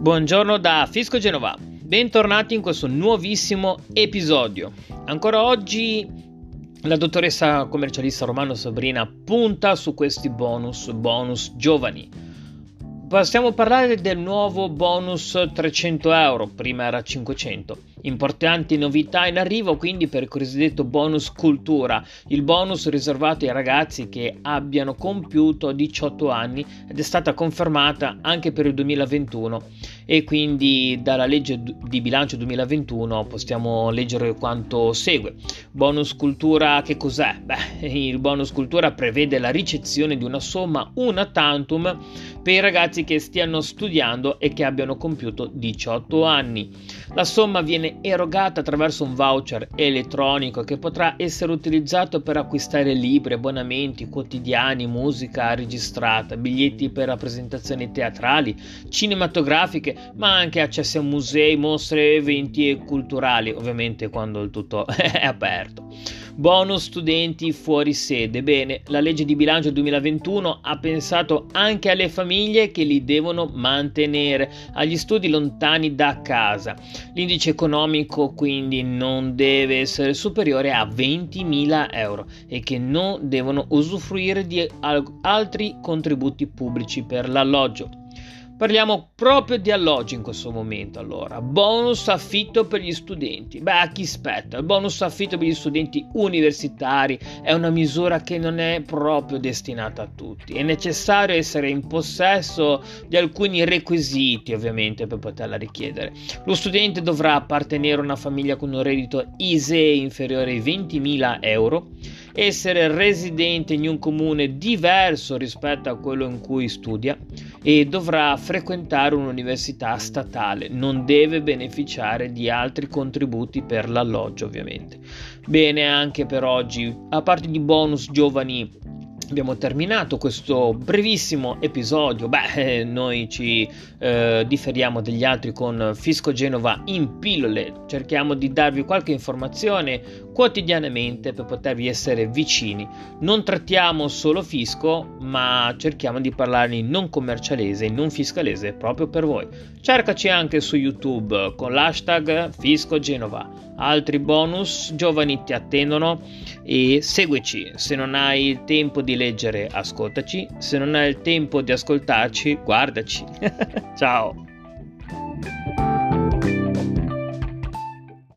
Buongiorno da Fisco Genova, bentornati in questo nuovissimo episodio. Ancora oggi la dottoressa commercialista Romano Sabrina punta su questi bonus, bonus giovani. Possiamo parlare del nuovo bonus 300 euro, prima era 500 Importanti novità in arrivo quindi per il cosiddetto bonus cultura, il bonus riservato ai ragazzi che abbiano compiuto 18 anni ed è stata confermata anche per il 2021 e quindi dalla legge di bilancio 2021 possiamo leggere quanto segue. Bonus cultura che cos'è? Beh, il bonus cultura prevede la ricezione di una somma una tantum per i ragazzi che stiano studiando e che abbiano compiuto 18 anni. La somma viene erogata attraverso un voucher elettronico che potrà essere utilizzato per acquistare libri, abbonamenti quotidiani, musica registrata, biglietti per rappresentazioni teatrali, cinematografiche, ma anche accessi a musei, mostre, eventi culturali, ovviamente quando il tutto è aperto. Bonus studenti fuori sede. Bene, la legge di bilancio 2021 ha pensato anche alle famiglie che li devono mantenere, agli studi lontani da casa. L'indice economico quindi non deve essere superiore a 20.000 euro e che non devono usufruire di altri contributi pubblici per l'alloggio. Parliamo proprio di alloggi in questo momento. Allora, bonus affitto per gli studenti. Beh, a chi spetta? Il bonus affitto per gli studenti universitari è una misura che non è proprio destinata a tutti. È necessario essere in possesso di alcuni requisiti, ovviamente, per poterla richiedere. Lo studente dovrà appartenere a una famiglia con un reddito ISE inferiore ai 20.000 euro essere residente in un comune diverso rispetto a quello in cui studia e dovrà frequentare un'università statale, non deve beneficiare di altri contributi per l'alloggio ovviamente. Bene anche per oggi, a parte di bonus giovani abbiamo terminato questo brevissimo episodio. Beh, eh, noi ci eh, differiamo degli altri con Fisco Genova in pillole. Cerchiamo di darvi qualche informazione quotidianamente per potervi essere vicini. Non trattiamo solo fisco, ma cerchiamo di parlare in non commercialese, in non fiscalese proprio per voi. Cercaci anche su YouTube con l'hashtag Fisco Genova altri bonus giovani ti attendono e seguici. Se non hai tempo di leggere, ascoltaci. Se non hai il tempo di ascoltarci, guardaci. Ciao.